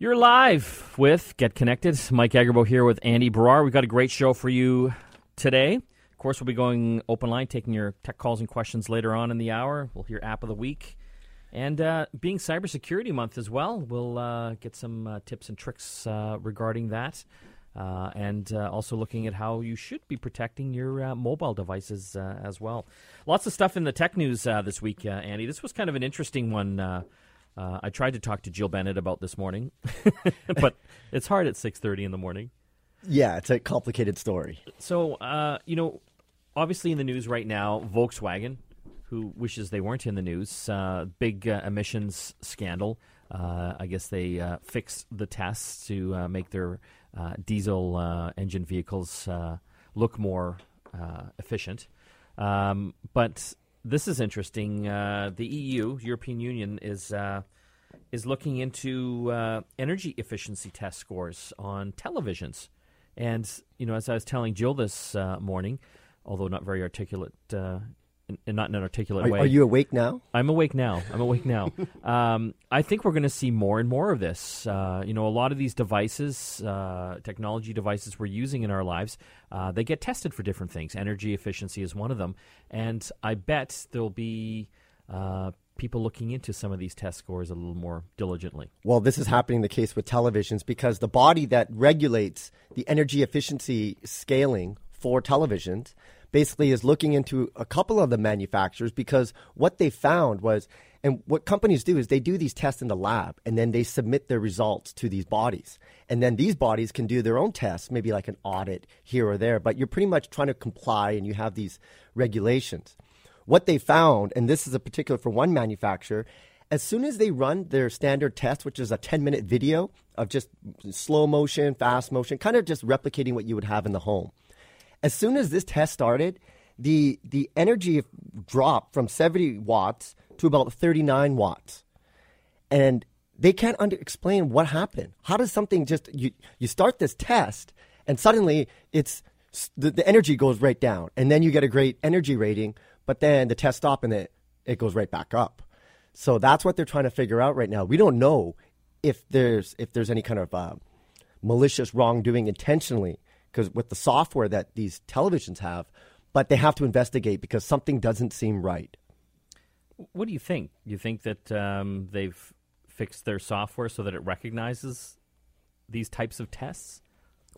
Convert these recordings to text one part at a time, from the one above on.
You're live with Get Connected. Mike Agerbo here with Andy Baryer. We've got a great show for you today. Of course, we'll be going open line, taking your tech calls and questions later on in the hour. We'll hear App of the Week. And uh, being Cybersecurity Month as well, we'll uh, get some uh, tips and tricks uh, regarding that. Uh, and uh, also looking at how you should be protecting your mobile devices as well. Lots of stuff in the tech news this week, Andy. This was kind of an interesting one uh, I tried to talk to Jill Bennett about this morning, but it's hard at six thirty in the morning. Yeah, it's a complicated story. So, uh, you know, obviously in the news right now, Volkswagen, who wishes they weren't in the news, uh, big uh, emissions scandal. Uh, I guess they uh, fixed the tests to make their diesel engine vehicles look more efficient. Um, but this is interesting. Uh, the EU, European Union, is uh, is looking into uh, energy efficiency test scores on televisions. And you know, as I was telling Jill this uh, morning, although not very articulate in, not in an articulate are, way. Are you awake now? I'm awake now. I'm awake now. um, I think we're going to see more and more of this. Uh, you know, a lot of these devices, uh, technology devices we're using in our lives, uh, they get tested for different things. Energy efficiency is one of them, and I bet there'll be uh, people looking into some of these test scores a little more diligently. Well, this is happening the case with televisions because the body that regulates the energy efficiency scaling for televisions basically is looking into a couple of the manufacturers because what they found was and what companies do is they do these tests in the lab and then they submit their results to these bodies. And then these bodies can do their own tests, maybe like an audit here or there, but you're pretty much trying to comply and you have these regulations. What they found, and this is a particular for one manufacturer, as soon as they run their standard test, which is a 10 minute video of just slow motion, fast motion, kind of just replicating what you would have in the home as soon as this test started, the the energy dropped from 70 watts to about 39 watts. And they can't under- explain what happened. How does something just you you start this test and suddenly it's the, the energy goes right down and then you get a great energy rating, but then the test stop and it it goes right back up. So that's what they're trying to figure out right now. We don't know if there's if there's any kind of uh, malicious wrongdoing intentionally because with the software that these televisions have, but they have to investigate because something doesn't seem right. What do you think? You think that um, they've fixed their software so that it recognizes these types of tests?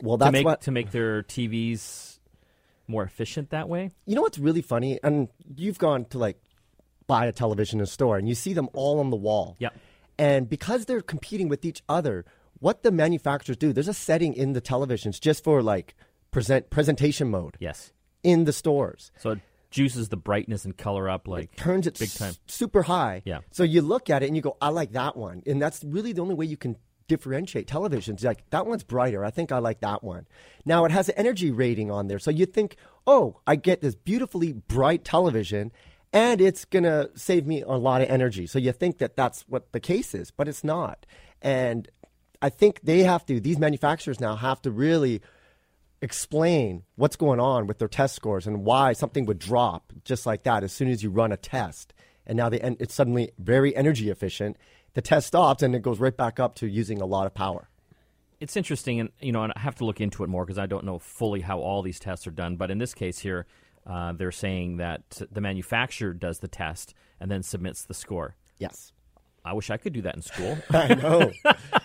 Well, that's to make, what to make their TVs more efficient that way. You know what's really funny, and you've gone to like buy a television in a store, and you see them all on the wall. Yeah. And because they're competing with each other, what the manufacturers do, there's a setting in the televisions just for like present presentation mode. Yes. In the stores. So it juices the brightness and color up like it turns it big time. S- super high. Yeah. So you look at it and you go, I like that one. And that's really the only way you can differentiate televisions. Like that one's brighter. I think I like that one. Now it has an energy rating on there. So you think, oh, I get this beautifully bright television and it's going to save me a lot of energy. So you think that that's what the case is, but it's not. And I think they have to, these manufacturers now have to really explain what's going on with their test scores and why something would drop just like that as soon as you run a test. And now they, it's suddenly very energy efficient. The test stops and it goes right back up to using a lot of power. It's interesting, and you know, and I have to look into it more because I don't know fully how all these tests are done. But in this case here, uh, they're saying that the manufacturer does the test and then submits the score. Yes. I wish I could do that in school. I know.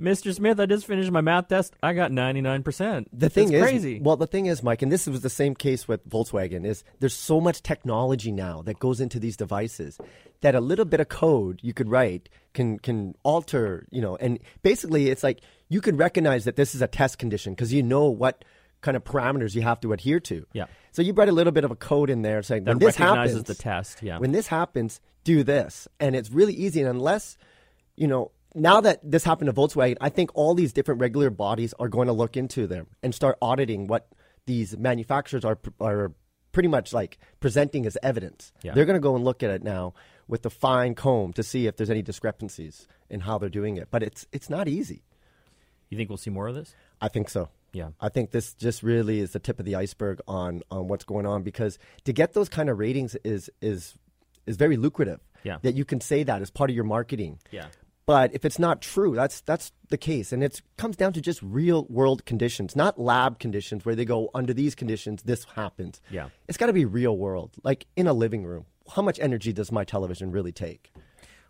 Mr. Smith, I just finished my math test. I got 99%. The thing That's is, crazy. well, the thing is, Mike, and this was the same case with Volkswagen, is there's so much technology now that goes into these devices that a little bit of code you could write can can alter, you know, and basically it's like you could recognize that this is a test condition because you know what kind of parameters you have to adhere to. Yeah. So you write a little bit of a code in there saying that when this recognizes happens, the test. Yeah. When this happens, do this, and it's really easy. And unless you know now that this happened to Volkswagen, I think all these different regular bodies are going to look into them and start auditing what these manufacturers are are pretty much like presenting as evidence. Yeah. They're going to go and look at it now with a fine comb to see if there's any discrepancies in how they're doing it. But it's it's not easy. You think we'll see more of this? I think so. Yeah. I think this just really is the tip of the iceberg on on what's going on because to get those kind of ratings is is is very lucrative. Yeah. That you can say that as part of your marketing. Yeah. But if it's not true, that's that's the case, and it comes down to just real world conditions, not lab conditions where they go under these conditions this happens. Yeah. it's got to be real world, like in a living room. How much energy does my television really take?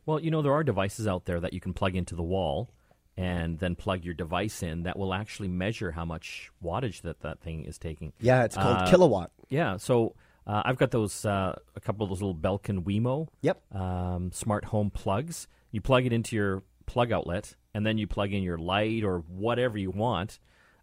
Well, you know, there are devices out there that you can plug into the wall and then plug your device in that will actually measure how much wattage that that thing is taking. Yeah, it's called Uh, Kill A Watt. Yeah, so uh, I've got those uh, a couple of those little Belkin Wemo Yep. um, smart home plugs. You plug it into your plug outlet, and then you plug in your light or whatever you want,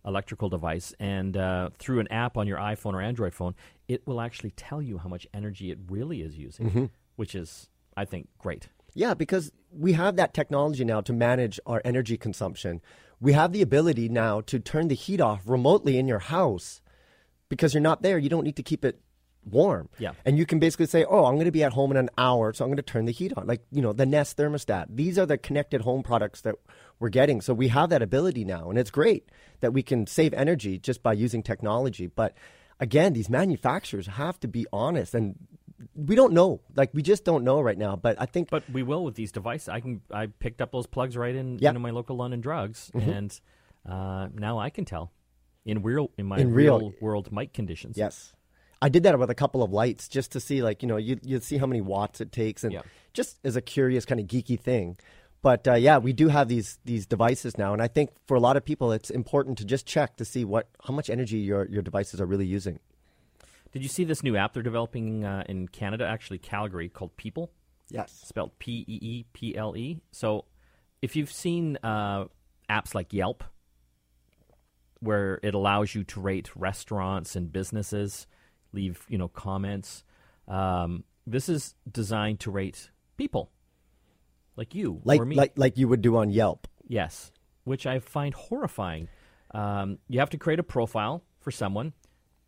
electrical device, and uh, through an app on your iPhone or Android phone, it will actually tell you how much energy it really is using, which is, I think, great. Yeah, because we have that technology now to manage our energy consumption. We have the ability now to turn the heat off remotely in your house because you're not there. You don't need to keep it warm. Yeah. And you can basically say, oh, I'm going to be at home in an hour, so I'm going to turn the heat on. Like, you know, the Nest thermostat. These are the connected home products that we're getting. So we have that ability now. And it's great that we can save energy just by using technology. But again, these manufacturers have to be honest. And we don't know. Like, we just don't know right now. But I think But we will with these devices. I can. I picked up those plugs right in Yeah. my local London Drugs, and uh, now I can tell in real in my In real- real world mic conditions. Yes. I did that with a couple of lights just to see, like, you know, you, you see how many watts it takes and Yeah. just as a curious kind of geeky thing. But uh, yeah, we do have these these devices now. And I think for a lot of people, it's important to just check to see what how much energy your, your devices are really using. Did you see this new app they're developing uh, in Canada, actually Calgary, called Peeple? Yes. spelled P E E P L E. So, if you've seen uh, apps like Yelp, where it allows you to rate restaurants and businesses, leave you know comments, um, this is designed to rate people like you Like, or me. like, like you would do on Yelp. Yes, which I find horrifying. Um, you have to create a profile for someone,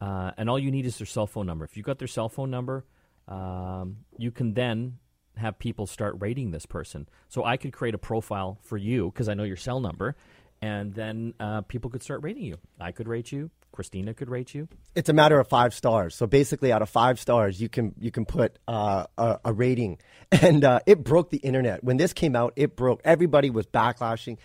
uh, and all you need is their cell phone number. If you got their cell phone number, um, you can then have people start rating this person. So I could create a profile for you because I know your cell number, and then uh, people could start rating you. I could rate you. Christina could rate you. It's a matter of five stars. So basically, out of five stars, you can you can put uh, a, a rating, and uh, it broke the internet when this came out. It broke. Everybody was backlashing.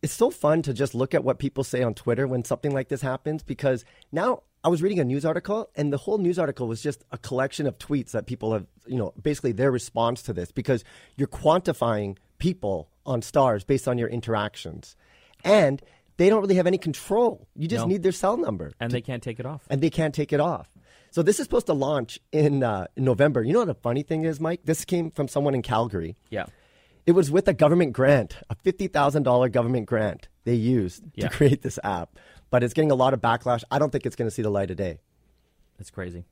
It's so fun to just look at what people say on Twitter when something like this happens because now I was reading a news article and the whole news article was just a collection of tweets that people have, you know, basically their response to this because you're quantifying people on stars based on your interactions, and they don't really have any control. You just No. need their cell number And they can't take it off. and they can't take it off. So this is supposed to launch in, uh, in November. You know what the funny thing is, Mike? This came from someone in Calgary. Yeah. It was with a government grant, a fifty thousand dollar government grant they used Yeah. to create this app. But it's getting a lot of backlash. I don't think it's going to see the light of day. That's crazy.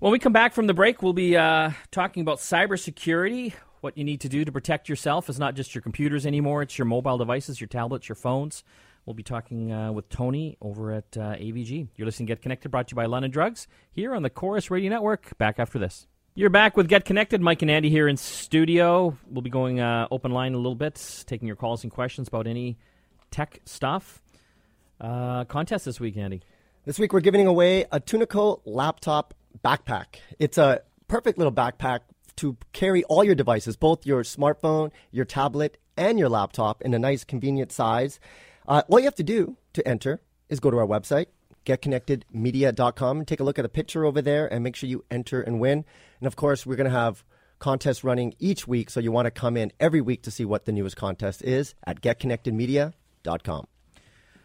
When we come back from the break, we'll be uh, talking about cybersecurity. What you need to do to protect yourself is not just your computers anymore; it's your mobile devices, your tablets, your phones. We'll be talking uh, with Tony over at uh, AVG. You're listening to Get Connected, brought to you by London Drugs, here on the Corus Radio Network. Back after this. You're back with Get Connected. Mike and Andy here in studio. We'll be going uh, open line a little bit, taking your calls and questions about any tech stuff. Uh, contest this week, Andy. This week we're giving away a Tunico laptop backpack. It's a perfect little backpack to carry all your devices, both your smartphone, your tablet, and your laptop in a nice, convenient size. Uh, all you have to do to enter is go to our website, getconnectedmedia.com, and take a look at the picture over there and make sure you enter and win. And of course, we're going to have contests running each week, so you want to come in every week to see what the newest contest is at getconnectedmedia.com.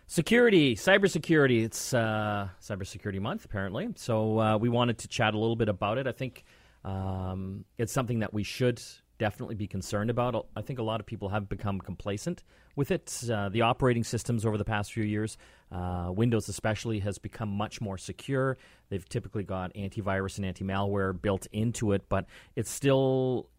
Security, cybersecurity. It's uh, Cybersecurity Month, apparently. So uh, we wanted to chat a little bit about it. I think um, it's something that we should definitely be concerned about. I think a lot of people have become complacent with it. Uh, the operating systems over the past few years, uh, Windows especially, has become much more secure. They've typically got antivirus and anti-malware built into it, but it's still,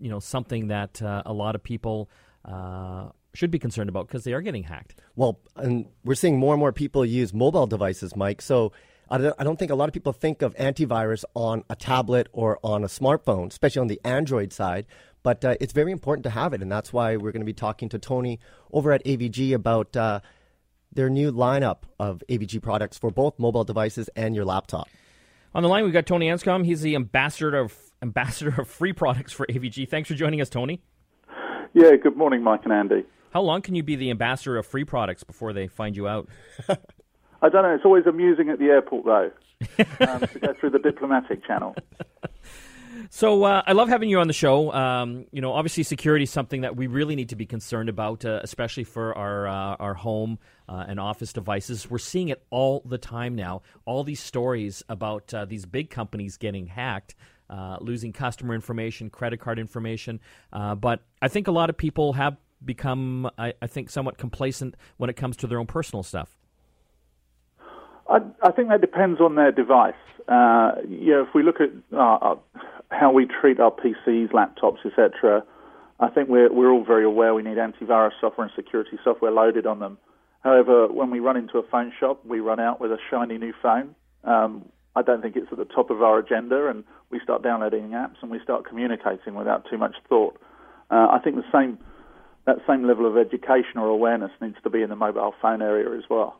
you know, something that uh, a lot of people uh, should be concerned about because they are getting hacked. Well, and we're seeing more and more people use mobile devices, Mike. So I don't, I don't think a lot of people think of antivirus on a tablet or on a smartphone, especially on the Android side. But uh, it's very important to have it, and that's why we're going to be talking to Tony over at AVG about uh, their new lineup of AVG products for both mobile devices and your laptop. On the line, we've got Tony Anscombe. He's the ambassador of ambassador of free products for AVG. Thanks for joining us, Tony. Yeah, good morning, Mike and Andy. How long can you be the ambassador of free products before they find you out? I don't know. It's always amusing at the airport, though, um, to go through the diplomatic channel. So uh, I love having you on the show. Um, you know, obviously security is something that we really need to be concerned about, uh, especially for our uh, our home uh, and office devices. We're seeing it all the time now. All these stories about uh, these big companies getting hacked. Uh, losing customer information, credit card information, but I think a lot of people have become, I, I think, somewhat complacent when it comes to their own personal stuff. I, I think that depends on their device. Uh, you know, if we look at uh, how we treat our PCs, laptops, etc., I think we're we're all very aware we need antivirus software and security software loaded on them. However, when we run into a phone shop, we run out with a shiny new phone. Um, I don't think it's at the top of our agenda, and we start downloading apps and we start communicating without too much thought. Uh, I think the same that same level of education or awareness needs to be in the mobile phone area as well.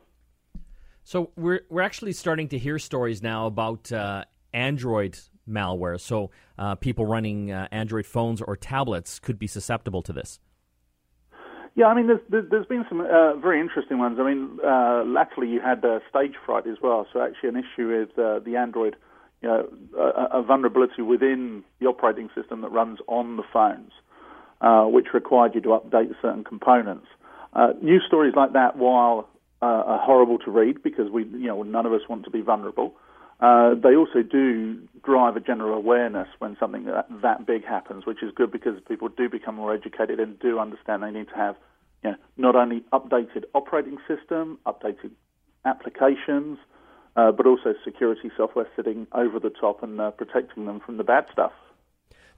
So we're we're actually starting to hear stories now about uh, Android malware. So uh, people running uh, Android phones or tablets could be susceptible to this. Yeah, I mean, there's there's been some uh, very interesting ones. I mean, uh, latterly you had uh, stage fright as well. So actually, an issue with the Android, you know, a, a, vulnerability within the operating system that runs on the phones, which required you to update certain components. news stories like that, while uh, are horrible to read because we, you know, none of us want to be vulnerable. Uh, they also do drive a general awareness when something that, that big happens, which is good because people do become more educated and do understand they need to have, you know, not only updated operating system, updated applications, uh, but also security software sitting over the top and uh, protecting them from the bad stuff.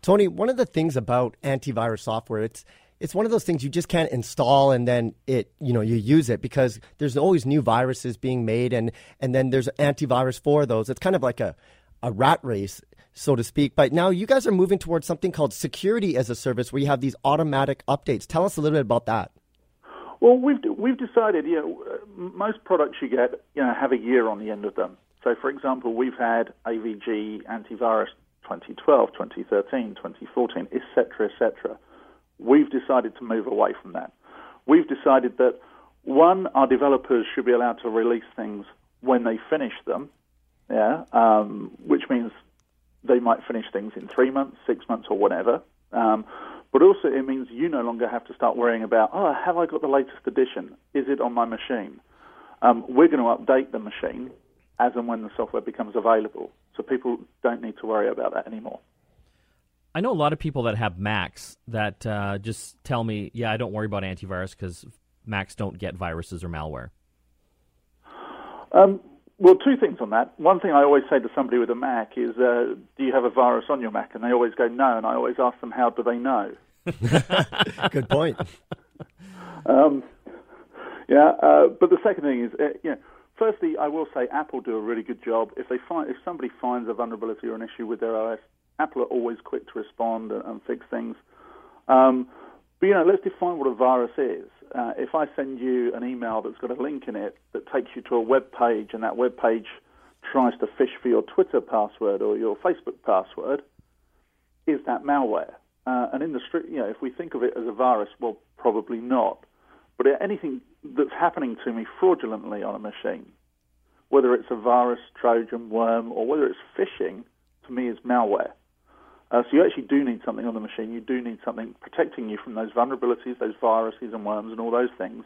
Tony, one of the things about antivirus software, it's it's one of those things you just can't install and then it you know you use it because there's always new viruses being made and and then there's antivirus for those. It's kind of like a a rat race so to speak. But now you guys are moving towards something called security as a service where you have these automatic updates. Tell us a little bit about that. Well we've we've decided you know most products you get you know have a year on the end of them. So for example we've had avg antivirus 2012 2013 2014 etc etc We've decided to move away from that. We've decided that one, our developers should be allowed to release things when they finish them, yeah, um, which means they might finish things in three months, six months, or whatever. Um, but also, it means you no longer have to start worrying about, oh, have I got the latest edition? Is it on my machine? Um, we're going to update the machine as and when the software becomes available. So people don't need to worry about that anymore. I know a lot of people that have Macs that uh, just tell me, yeah, I don't worry about antivirus because Macs don't get viruses or malware. Um, well, two things on that. One thing I always say to somebody with a Mac is, uh, do you have a virus on your Mac? And they always go, no. And I always ask them, how do they know? Good point. um, yeah, uh, but the second thing is, uh, you know, firstly, I will say Apple do a really good job. If they find, if somebody finds a vulnerability or an issue with their OS, Apple are always quick to respond and, and fix things. Um, but you know, let's define what a virus is. Uh, if I send you an email that's got a link in it that takes you to a web page, and that web page tries to fish for your Twitter password or your Facebook password, is that malware? Uh, and in the street, you know, if we think of it as a virus, well, probably not. But anything that's happening to me fraudulently on a machine, whether it's a virus, Trojan, worm, or whether it's phishing, to me is malware. Uh, so you actually do need something on the machine. You do need something protecting you from those vulnerabilities, those viruses and worms and all those things,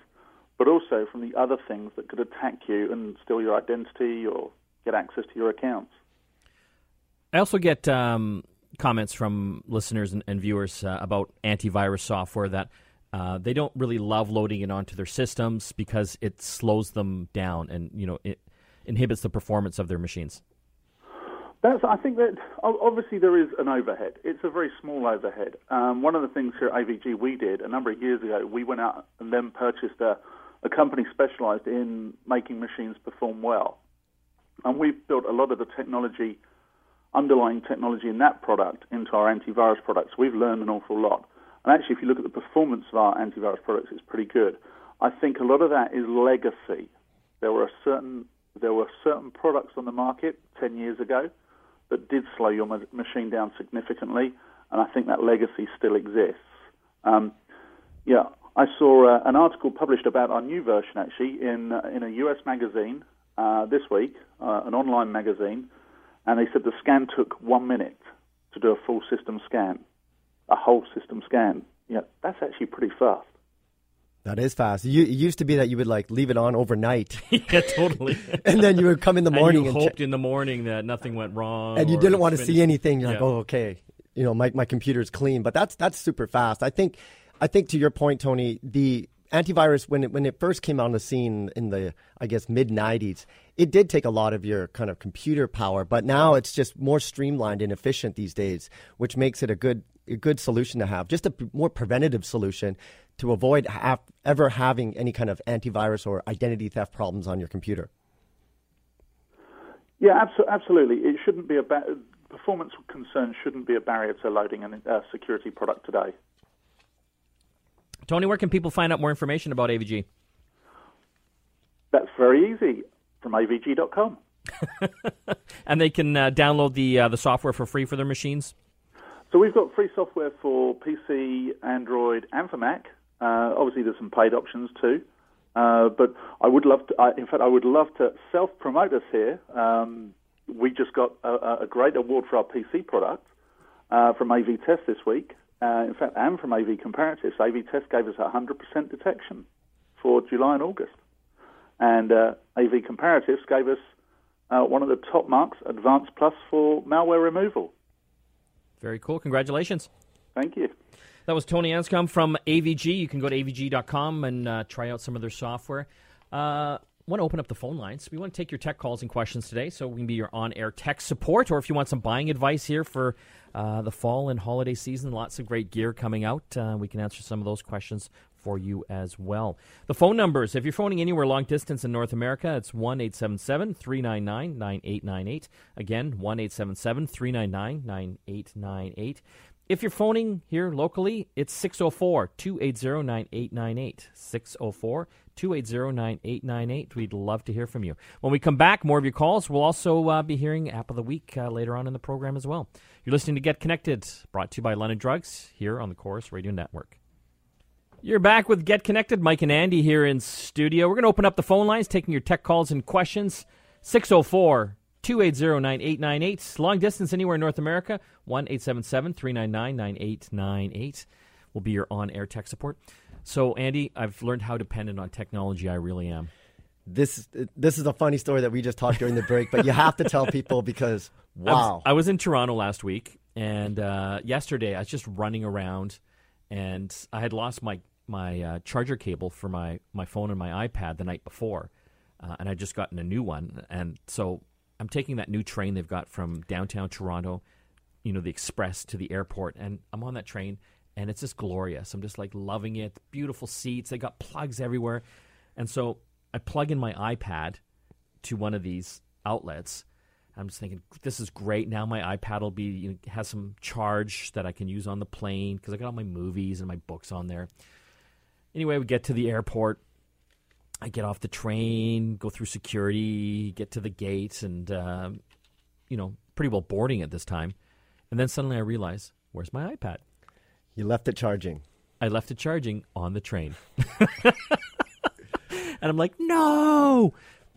but also from the other things that could attack you and steal your identity or get access to your accounts. I also get um, comments from listeners and, and viewers uh, about antivirus software that uh, they don't really love loading it onto their systems because it slows them down and you know it inhibits the performance of their machines. That's, I think that obviously there is an overhead. It's a very small overhead. Um, one of the things here at AVG we did a number of years ago, we went out and then purchased a, a company specialized in making machines perform well. And we've built a lot of the technology, underlying technology in that product into our antivirus products. We've learned an awful lot. And actually, if you look at the performance of our antivirus products, it's pretty good. I think a lot of that is legacy. There were certain there were certain products on the market 10 years ago that did slow your ma- machine down significantly, and I think that legacy still exists. Um, Yeah, I saw uh, an article published about our new version actually in uh, in a US magazine uh, this week, uh, an online magazine, and they said the scan took one minute to do a full system scan, a whole system scan. Yeah, that's actually pretty fast. That is fast. You, it used to be that you would like leave it on overnight, yeah, totally. and then you would come in the morning and and, you check- hoped in the morning that nothing went wrong, and you didn't want to see anything. You're like, oh, okay, you know, my my computer's clean. But that's that's super fast. I think, I think to your point, Tony, the antivirus when it when it first came on the scene in the I guess mid '90s, it did take a lot of your kind of computer power. But now it's just more streamlined and efficient these days, which makes it a good a good solution to have. Just a more preventative solution to avoid ha- ever having any kind of antivirus or identity theft problems on your computer. Yeah, abso- absolutely. It shouldn't be a ba- performance concerns shouldn't be a barrier to loading a uh, security product today. Tony, where can people find out more information about AVG? That's very easy from avg.com. And they can uh, download the uh, the software for free for their machines. So we've got free software for PC, Android, and for Mac. Uh, obviously, there's some paid options too. Uh, but I would love to. I, in fact, I would love to self-promote us here. Um, we just got a, a great award for our PC product uh, from AV Test this week. Uh, in fact, and from AV Comparatives. AV Test gave us 100% detection for July and August, and uh, AV Comparatives gave us uh, one of the top marks, Advanced Plus, for malware removal. Very cool. Congratulations. Thank you. That was Tony Anscombe from AVG. You can go to avg.com and uh, try out some of their software. Want to open up the phone lines. We want to take your tech calls and questions today, so we can be your on-air tech support. Or if you want some buying advice here for uh, the fall and holiday season, lots of great gear coming out. Uh, we can answer some of those questions for you as well. The phone numbers, if you're phoning anywhere long distance in North America, it's 1 877 399 9898. Again, 1 877 399 9898. If you're phoning here locally, it's 604 280 9898. 604 280 9898. We'd love to hear from you. When we come back, more of your calls. We'll also uh, be hearing App of the Week uh, later on in the program as well. You're listening to Get Connected, brought to you by London Drugs here on the Corus Radio Network. You're back with Get Connected. Mike and Andy here in studio. We're going to open up the phone lines, taking your tech calls and questions. 604 280 9898. Long distance anywhere in North America. 1 877 399 9898 will be your on air tech support. So, Andy, I've learned how dependent on technology I really am. This this is a funny story that we just talked during the break, but you have to tell people because I was- wow. I was, in Toronto last week, and uh, yesterday I was just running around, and I had lost my my uh, charger cable for my my phone and my iPad the night before, uh, and I just gotten a new one, and so I'm taking that new train they've got from downtown Toronto, you know, the express to the airport, and I'm on that train, and it's just glorious. I'm just like loving it. Beautiful seats. They got plugs everywhere, and so I plug in my iPad to one of these outlets. I'm just thinking this is great. Now my iPad will be you know, has some charge that I can use on the plane because I got all my movies and my books on there. Anyway, we get to the airport. I get off the train, go through security, get to the gate, and uh, you know, pretty well boarding at this time. And then suddenly I realize, where's my iPad? you left it charging. I left it charging on the train. and I'm like, no.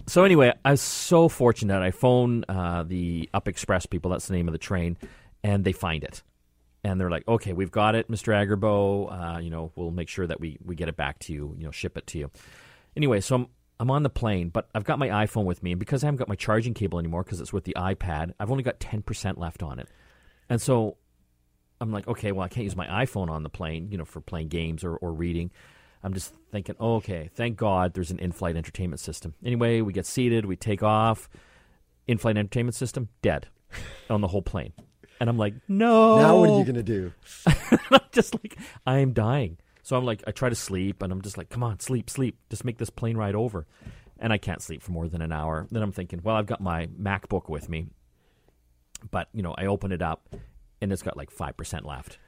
So anyway, I was so fortunate. I phone uh, the Up Express people. That's the name of the train, and they find it. And they're like, okay, we've got it, Mr. Agerbo. Uh, you know, we'll make sure that we, we get it back to you. You know, ship it to you. Anyway, so I'm I'm on the plane, but I've got my iPhone with me, and because I haven't got my charging cable anymore, because it's with the iPad, I've only got ten percent left on it. And so I'm like, okay, well, I can't use my iPhone on the plane, you know, for playing games or, or reading. I'm just thinking, oh, okay, thank God there's an in flight entertainment system. Anyway, we get seated, we take off. In flight entertainment system, dead on the whole plane. And I'm like, no. Now what are you going to do? I'm just like, I am dying. So I'm like, I try to sleep, and I'm just like, come on, sleep, sleep. Just make this plane ride over. And I can't sleep for more than an hour. Then I'm thinking, well, I've got my MacBook with me. But, you know, I open it up, and it's got like 5% left.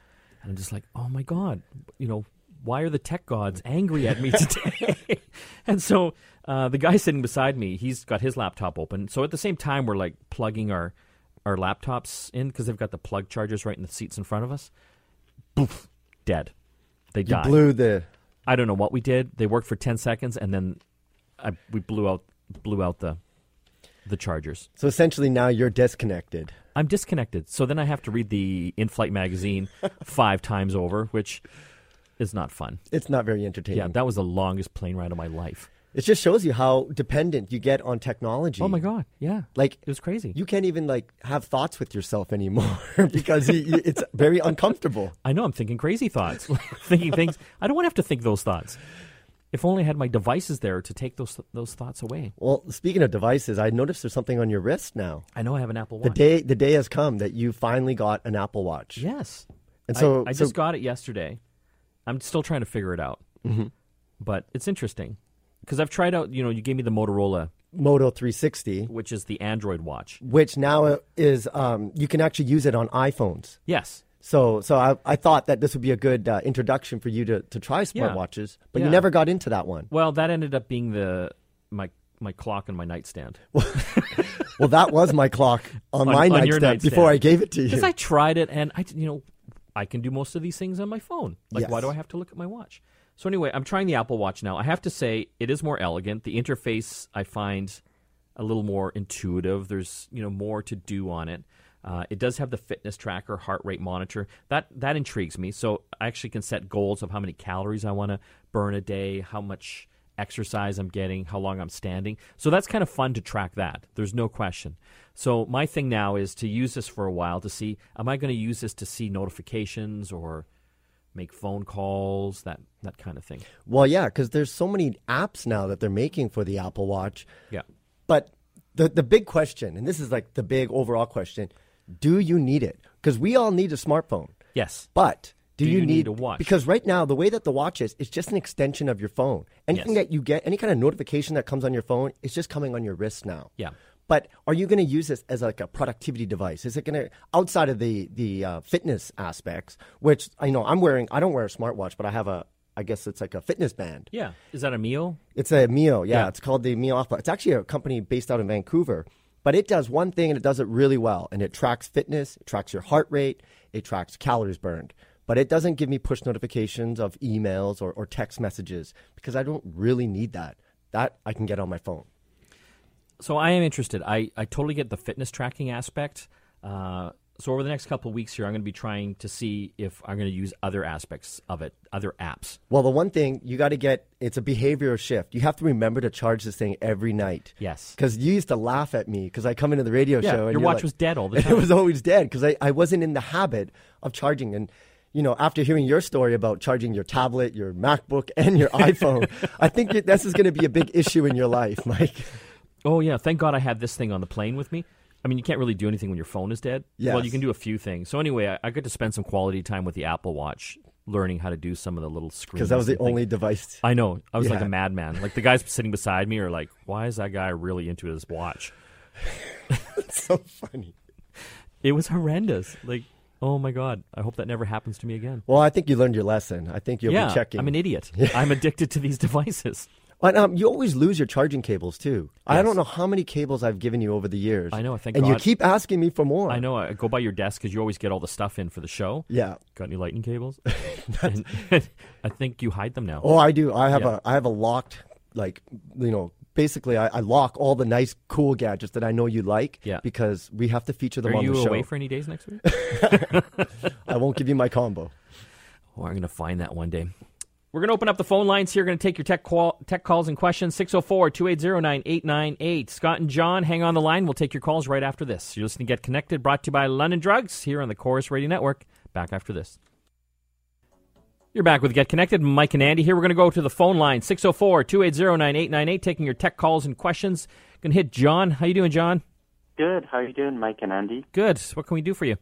And I'm just like, oh my God, you know, why are the tech gods angry at me today? and so uh, the guy sitting beside me, he's got his laptop open. So at the same time, we're like plugging our, our laptops in because they've got the plug chargers right in the seats in front of us. Boof, dead They You died. blew the. I don't know what we did. They worked for ten seconds, and then I, we blew out blew out the the chargers. So essentially, now you're disconnected. I'm disconnected. So then I have to read the in-flight magazine five times over, which is not fun. It's not very entertaining. Yeah, that was the longest plane ride of my life. It just shows you how dependent you get on technology. Oh my god, yeah, Like it was crazy. you can't even like have thoughts with yourself anymore because you, you, it's very uncomfortable. I know I'm thinking crazy thoughts, thinking things. I don't want to have to think those thoughts. If only I had my devices there to take those those thoughts away. Well, speaking of devices, I noticed there's something on your wrist now. I know I have an Apple Watch. The day the day has come that you finally got an Apple Watch. yes, And I- so, I, so just got it yesterday. I'm still trying to figure it out, Mm-hmm. but it's interesting because I've tried out. You know, you gave me the Motorola, Moto 360, which is the Android watch. which now is um, you can actually use it on iPhones. Yes, So, so I, I thought that this would be a good uh, introduction for you to, to try Yeah. smartwatches, but Yeah. you never got into that one. Well, that ended up being the my my clock and my nightstand. Well, that was my clock on, On- my on nightstand, nightstand. before I gave it to you. Because I tried it, and I, you know, I can do most of these things on my phone. Like, why do I have to look at my watch? So anyway, I'm trying the Apple Watch now. I have to say, it is more elegant. The interface I find a little more intuitive. There's you know more to do on it. Uh, it does have the fitness tracker, heart rate monitor. That that intrigues me. So I actually can set goals of how many calories I want to burn a day, how much exercise I'm getting, how long I'm standing. So that's kind of fun to track that. There's no question. So my thing now is to use this for a while to see am I going to use this to see notifications or make phone calls, that that kind of thing. well, yeah, because there's so many apps now that they're making for the Apple Watch. Yeah. But the the big question, and this is like the big overall question: Do you need it? Because we all need a smartphone. Yes. But do, Do you, you need need a watch? Because right now, the way that the watch is, it's just an extension of your phone. Anything Yes. that you get, any kind of notification that comes on your phone, it's just coming on your wrist now. Yeah. But are you going to use this as like a productivity device? Is it going to outside of the the uh, fitness aspects, which I know I'm wearing? I don't wear a smartwatch, but I have a. I guess it's like a fitness band. Yeah. Is that a meal? It's a Mio, yeah, Yeah. It's called the Mio Alpha. It's actually a company based out of Vancouver, but it does one thing and it does it really well. And it tracks fitness, it tracks your heart rate, it tracks calories burned. But it doesn't give me push notifications of emails or, or text messages because I don't really need that. That I can get on my phone. So I am interested. I, I totally get the fitness tracking aspect. Uh, so over the next couple of weeks here, I'm going to be trying to see if I'm going to use other aspects of it, other apps. Well, the one thing you got to get, it's a behavioral shift. You have to remember to charge this thing every night. Yes. Because you used to laugh at me because I come into the radio Yeah, show and your watch like- was dead all the time. it was always dead because I, I wasn't in the habit of charging. And, you know, after hearing your story about charging your tablet, your MacBook, and your iPhone, I think this is going to be a big issue in your life, Mike. Oh yeah, thank God I had this thing on the plane with me. I mean, you can't really do anything when your phone is dead. Well, you can do a few things. So anyway, I, I got to spend some quality time with the Apple Watch, learning how to do some of the little screens. Because that was the only device. I know. I was like a madman. Like the guys sitting beside me are like, "Why is that guy really into his watch?" It's so funny. It was horrendous. Like, oh my God, I hope that never happens to me again. Well, I think you learned your lesson. I think you'll yeah, be checking. I'm an idiot. I'm addicted to these devices. But um, you always lose your charging cables too. I don't know how many cables I've given you over the years. I know, thank and you keep asking me for more. I know. I go by your desk because you always get all the stuff in for the show. Yeah. Got any lightning cables? and, I think you hide them now. Oh, I do. I have Yeah. a I have a locked like you know basically I, I lock all the nice cool gadgets that I know you like. Yeah. Because we have to feature them Are on the show. Are you away for any days next week? I won't give you my combo. Oh, I'm going to find that one day. We're going to open up the phone lines here. Going to take your tech, call, tech calls and questions. 604 280 9898. Scott and John, hang on the line. We'll take your calls right after this. You're listening to Get Connected, brought to you by London Drugs here on the Corus Radio Network. Back after this. You're back with Get Connected. Mike and Andy here. We're going to go to the phone line 604 280 9898, taking your tech calls and questions. Going to hit John. How you doing, John? Good. How are you doing, Mike and Andy? Good. What can we do for you?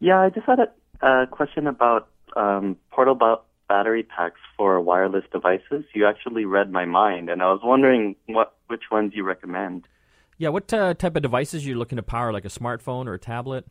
Yeah, I just had a, a question about um, portable battery packs for wireless devices. You actually read my mind, and I was wondering what which ones you recommend. Yeah, what uh, type of devices are you looking to power, like a smartphone or a tablet?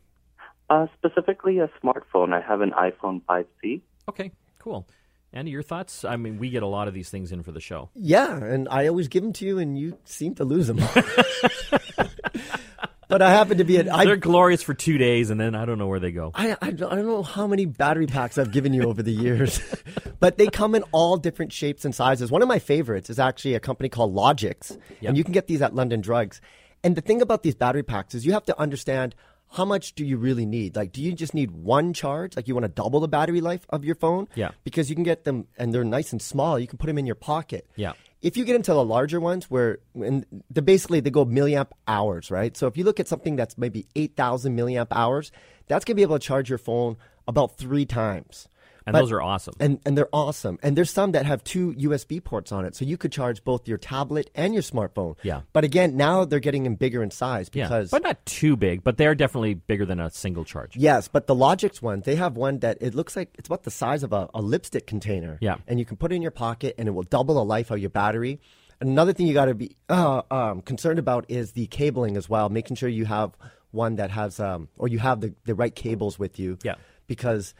Uh, specifically, a smartphone. I have an iPhone 5C. Okay, cool. Andy, your thoughts? I mean, we get a lot of these things in for the show. Yeah, and I always give them to you, and you seem to lose them. but I happen to be at. I, They're glorious for two days, and then I don't know where they go. I, I, don't, I don't know how many battery packs I've given you over the years, but they come in all different shapes and sizes. One of my favorites is actually a company called Logiix, Yep. and you can get these at London Drugs. And the thing about these battery packs is you have to understand how much do you really need? Like, do you just need one charge? Like, you want to double the battery life of your phone? Yeah. Because you can get them, and they're nice and small. You can put them in your pocket. Yeah. If you get into the larger ones, where and they basically they go milliamp hours, right? So if you look at something that's maybe eight thousand milliamp hours, that's gonna be able to charge your phone about three times. And But- those are awesome. And and they're awesome. And there's some that have two USB ports on it, so you could charge both your tablet and your smartphone. Yeah. But again, now they're getting in bigger in size yeah, but not too big. But they are definitely bigger than a single charge. Yes, but the Logiix one, they have one that it looks like it's about the size of a, a lipstick container. Yeah. And you can put it in your pocket and it will double the life of your battery. Another thing you got to be uh, um, concerned about is the cabling as well, making sure you have one that has, um, or you have the, the right cables with you. Yeah. Because,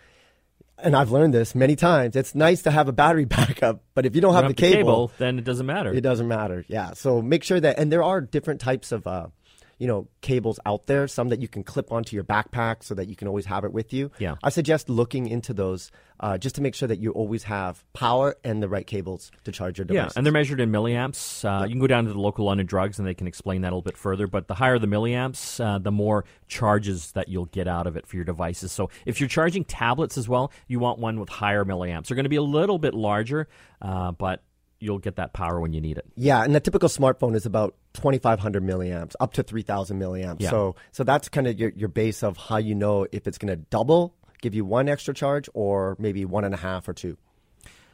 and I've learned this many times, it's nice to have a battery backup, but if you don't have, Don't the cable, then it doesn't matter. it doesn't matter. Yeah. So make sure that, and there are different types of, uh, you know, cables out there. Some that you can clip onto your backpack so that you can always have it with you. Yeah. I suggest looking into those uh, just to make sure that you always have power and the right cables to charge your Yeah, and they're measured in milliamps. Uh, You can go down to the local London Drugs, and they can explain that a little bit further. But the higher the milliamps, uh, the more charges that you'll get out of it for your devices. So if you're charging tablets as well, you want one with higher milliamps. They're going to be a little bit larger, uh, but you'll get that power when you need it. Yeah, and the typical smartphone is about 2,500 milliamps, up to 3,000 milliamps. Yeah. So, so that's kind of your, your base of how you know if it's going to double, give you one extra charge, or maybe one and a half or two.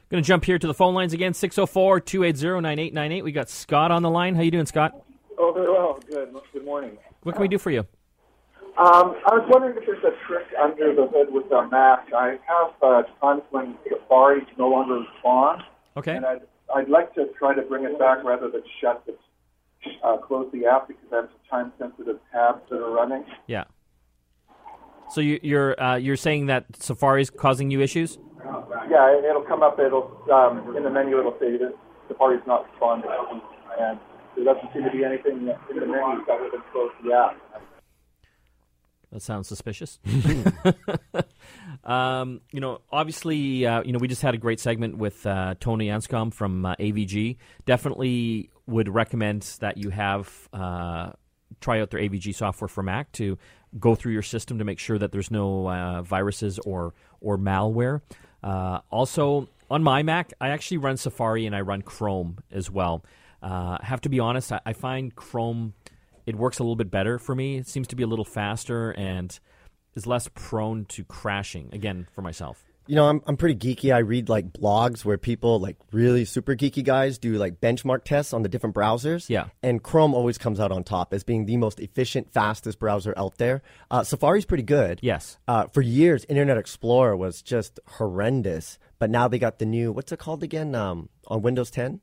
Going to jump here to the phone lines again 604 280 9898. We got Scott on the line. How you doing, Scott? Oh, very well. Good. Good morning. What can we do for you? Um, I was wondering if there's a trick under the hood with the Mac. I have uh, times when Safari no longer responds, Okay. and I'd, I'd like to try to bring it back rather than shut the, uh, close the app because I have some time-sensitive tabs that are running. Yeah. So you, you're uh, you're saying that Safari's causing you issues? Yeah, it- it'll come up. It'll um, in the menu. It'll say that Safari's not responding, and there doesn't seem to be anything in the menu other than close the app. That sounds suspicious. um, you know, obviously, uh, you know, we just had a great segment with uh, Tony Anscombe from uh, AVG. Definitely would recommend that you have uh, try out their AVG software for Mac to go through your system to make sure that there's no uh, viruses or or malware. Uh, also, on my Mac, I actually run Safari and I run Chrome as well. Uh, I have to be honest, I, I find Chrome it works a little bit better for me. It seems to be a little faster and is less prone to crashing. Again, for myself. You know, I'm I'm pretty geeky. I read like blogs where people like really super geeky guys do like benchmark tests on the different browsers. Yeah. And Chrome always comes out on top as being the most efficient, fastest browser out there. Uh, Safari's pretty good. Yes. Uh, for years, Internet Explorer was just horrendous, but now they got the new what's it called again? Um, on Windows 10.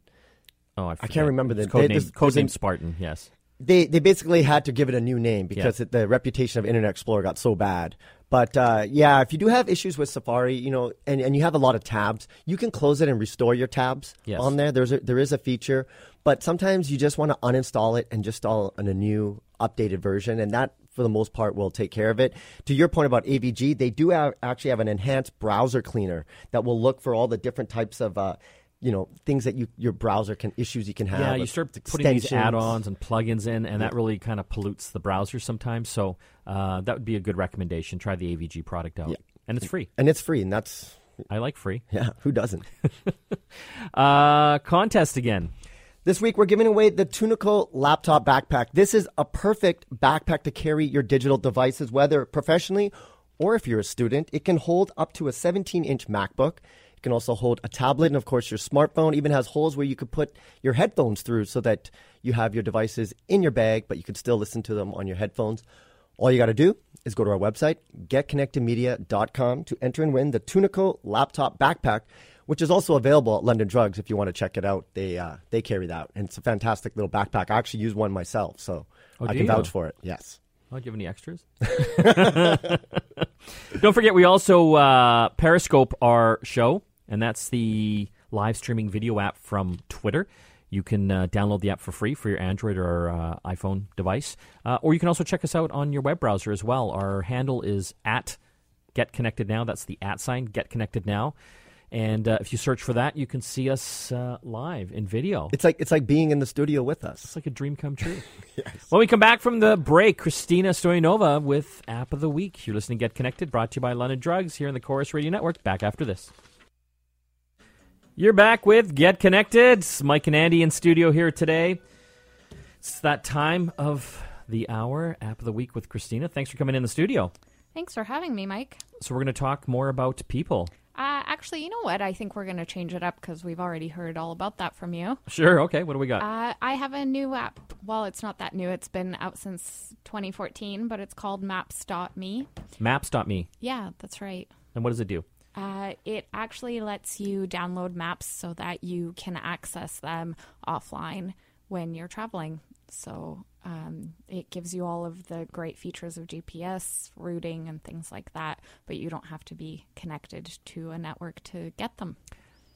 Oh, I, I can't remember the It's codename, there's- there's codename Spartan. Yes. They they basically had to give it a new name because it, the reputation of Internet Explorer got so bad. But uh, yeah, if you do have issues with Safari, you know, and, and you have a lot of tabs, you can close it and restore your tabs Yes. on there. There's a, there is a feature, but sometimes you just want to uninstall it and just install in a new updated version, and that for the most part will take care of it. To your point about AVG, they do have, actually have an enhanced browser cleaner that will look for all the different types of. Uh, you know things that you your browser can issues you can have. Yeah, you start putting these add-ons and plugins in, and that really kind of pollutes the browser sometimes. So uh, that would be a good recommendation. Try the AVG product out, and it's free. and it's free, and that's I like free. yeah, who doesn't? Uh, contest again. This week, we're giving away the Tunico laptop backpack. This is a perfect backpack to carry your digital devices, whether professionally or if you're a student. It can hold up to a 17 inch MacBook. It can also hold a tablet and, of course, your smartphone. Even has holes where you could put your headphones through so that you have your devices in your bag, but you could still listen to them on your headphones. All you got to do is go to our website, getconnectedmedia.com, to enter and win the Tunico laptop backpack, which is also available at London Drugs if you want to check it out. They uh, they carry that, and it's a fantastic little backpack. I actually use one myself, so Oh, I can you? vouch for it. Yes. Oh, do you have any extras? Don't forget, we also uh, Periscope our show, and that's the live streaming video app from Twitter. You can uh, download the app for free for your Android or uh, iPhone device. Uh, or you can also check us out on your web browser as well. Our handle is at Get Connected Now. That's the at sign, Get Connected Now. And uh, if you search for that, you can see us uh, live in video. It's like it's like being in the studio with us. It's like a dream come true. yes. When we come back from the break, Christina Stoyanova with App of the Week. You're listening to Get Connected, brought to you by London Drugs here in the Corus Radio Network. Back after this. You're back with Get Connected. It's Mike and Andy in studio here today. It's that time of the hour, App of the Week with Christina. Thanks for coming in the studio. Thanks for having me, Mike. So we're going to talk more about Peeple. Uh, actually, you know what? I think we're going to change it up because we've already heard all about that from you. Sure. Okay. What do we got? Uh, I have a new app. Well, it's not that new. It's been out since 2014, but it's called Maps.me. Maps.me. Yeah, that's right. And what does it do? Uh, it actually lets you download maps so that you can access them offline when you're traveling. So um, it gives you all of the great features of GPS, routing, and things like that, but you don't have to be connected to a network to get them.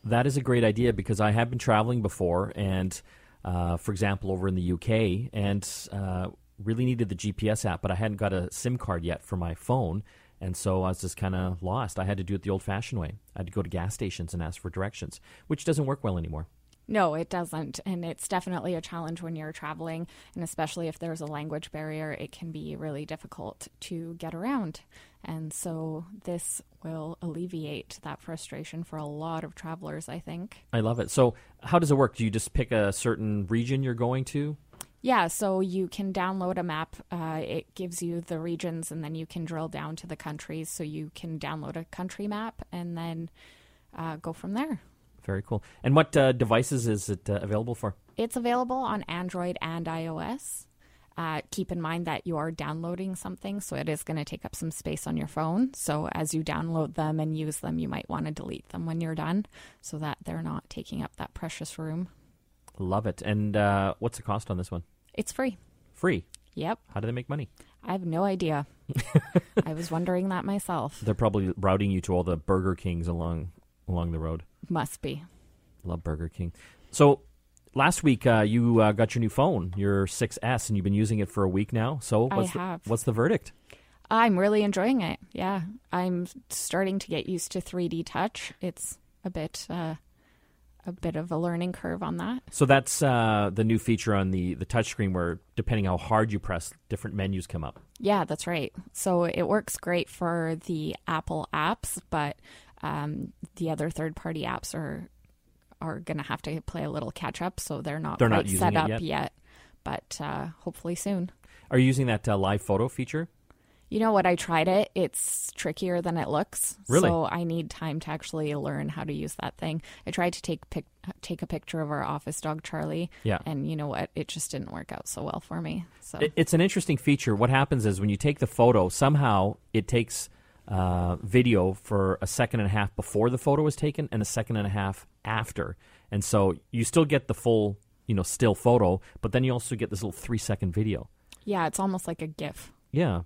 That is a great idea because I have been traveling before, and uh, for example, over in the UK, and uh, really needed the GPS app, but I hadn't got a SIM card yet for my phone, and so I was just kind of lost. I had to do it the old-fashioned way. I had to go to gas stations and ask for directions, which doesn't work well anymore. No, it doesn't. And it's definitely a challenge when you're traveling. And especially if there's a language barrier, it can be really difficult to get around. And so this will alleviate that frustration for a lot of travelers, I think. I love it. So, how does it work? Do you just pick a certain region you're going to? Yeah, so you can download a map. Uh, it gives you the regions, and then you can drill down to the countries. So you can download a country map and then uh, go from there. Very cool. And what uh, devices is it uh, available for? It's available on Android and iOS. Uh, keep in mind that you are downloading something, so it is going to take up some space on your phone. So, as you download them and use them, you might want to delete them when you're done so that they're not taking up that precious room. Love it. And uh, what's the cost on this one? It's free. Free. Yep. How do they make money? I have no idea. I was wondering that myself. They're probably routing you to all the Burger Kings along along the road. Must be. Love Burger King. So last week uh, you uh, got your new phone, your 6S, and you've been using it for a week now. So I what's have. The, what's the verdict? I'm really enjoying it. Yeah. I'm starting to get used to 3D touch. It's a bit uh, a bit of a learning curve on that. So that's uh, the new feature on the the touchscreen, where depending how hard you press, different menus come up. Yeah, that's right. So it works great for the Apple apps, but um, the other third party apps are are going to have to play a little catch up. So they're not They're quite not set up yet? but uh, hopefully soon. Are you using that uh, live photo feature? You know what? I tried it. It's trickier than it looks. Really? So I need time to actually learn how to use that thing. I tried to take pic- take a picture of our office dog Charlie. Yeah. And you know what? It just didn't work out so well for me. So It- It's an interesting feature. What happens is when you take the photo, somehow it takes uh, video for a second and a half before the photo is taken and a second and a half after, and so you still get the full, you know, still photo, but then you also get this little three second video. yeah, it's almost like a GIF. Yeah.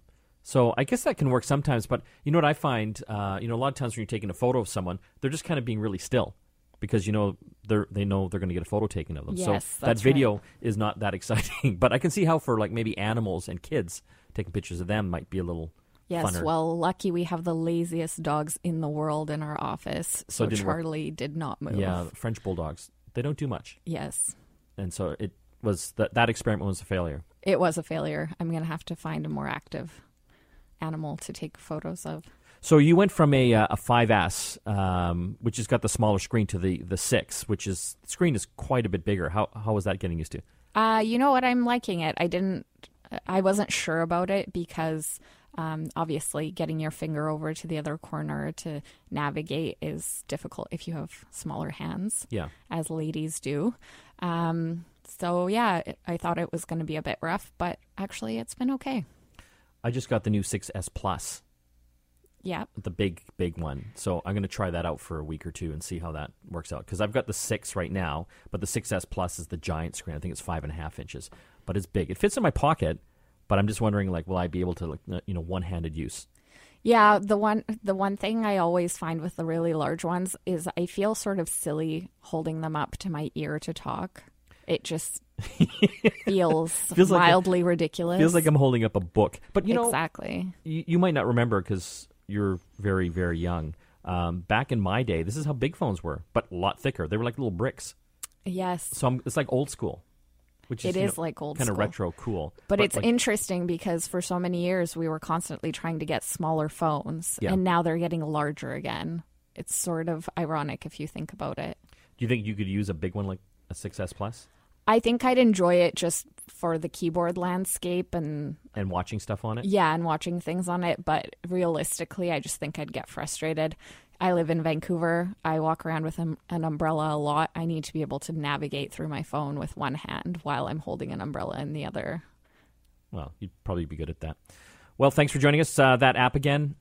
So I guess that can work sometimes, but you know what I find? Uh, you know, a lot of times when you're taking a photo of someone, they're just kind of being really still because you know they're they know they're going to get a photo taken of them. Yes, so that video is not that exciting. but I can see how for like maybe animals and kids taking pictures of them might be a little Yes, funner. well, lucky we have the laziest dogs in the world in our office. So So, didn't work. Charlie did not move. yeah, French bulldogs. They don't do much, Yes. and so it was that that experiment was a failure. It was a failure. I'm going to have to find a more active animal to take photos of. So you went from a uh, a 5S, um, which has got the smaller screen, to the the six, which is the screen is quite a bit bigger. How how was that getting used to? Uh, you know what? I'm liking it. I didn't. I wasn't sure about it because um, obviously getting your finger over to the other corner to navigate is difficult if you have smaller hands, Yeah. as ladies do. Um, so yeah, it- I thought it was going to be a bit rough, but actually it's been okay. I just got the new 6S Plus, Yeah. the big, big one. So I'm going to try that out for a week or two and see how that works out. Because I've got the 6 right now, but the 6S Plus is the giant screen. I think it's five and a half inches, but it's big. It fits in my pocket, but I'm just wondering, like, will I be able to, like, uh, you know, one handed use? Yeah, the one the one thing I always find with the really large ones is I feel sort of silly holding them up to my ear to talk. It just feels, Feels like a- ridiculous. Feels like I'm holding up a book. But you know, exactly. you, you might not remember because you're very, very young. Um, back in my day, this is how big phones were, but a lot thicker. They were like little bricks. Yes. So I'm, it's like old school, which is It is know, like old kind of retro cool. But, it's like, interesting because for so many years we were constantly trying to get smaller phones, Yeah. and now they're getting larger again. It's sort of ironic if you think about it. Do you think you could use a big one like a 6S Plus I think I'd enjoy it just for the keyboard landscape and and watching stuff on it? yeah, and watching things on it. But realistically, I just think I'd get frustrated. I live in Vancouver. I walk around with an an umbrella a lot. I need to be able to navigate through my phone with one hand while I'm holding an umbrella in the other. Well, you'd probably be good at that. Well, thanks for joining us. Uh, that app again,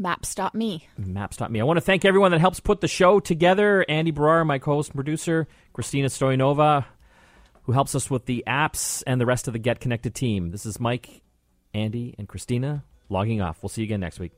Maps.me. maps.me. I want to thank everyone that helps put the show together. Andy Baryer, my co-host and producer, Christina Stoyanova, who helps us with the apps, and the rest of the Get Connected team. This is Mike, Andy, and Christina logging off. We'll see you again next week.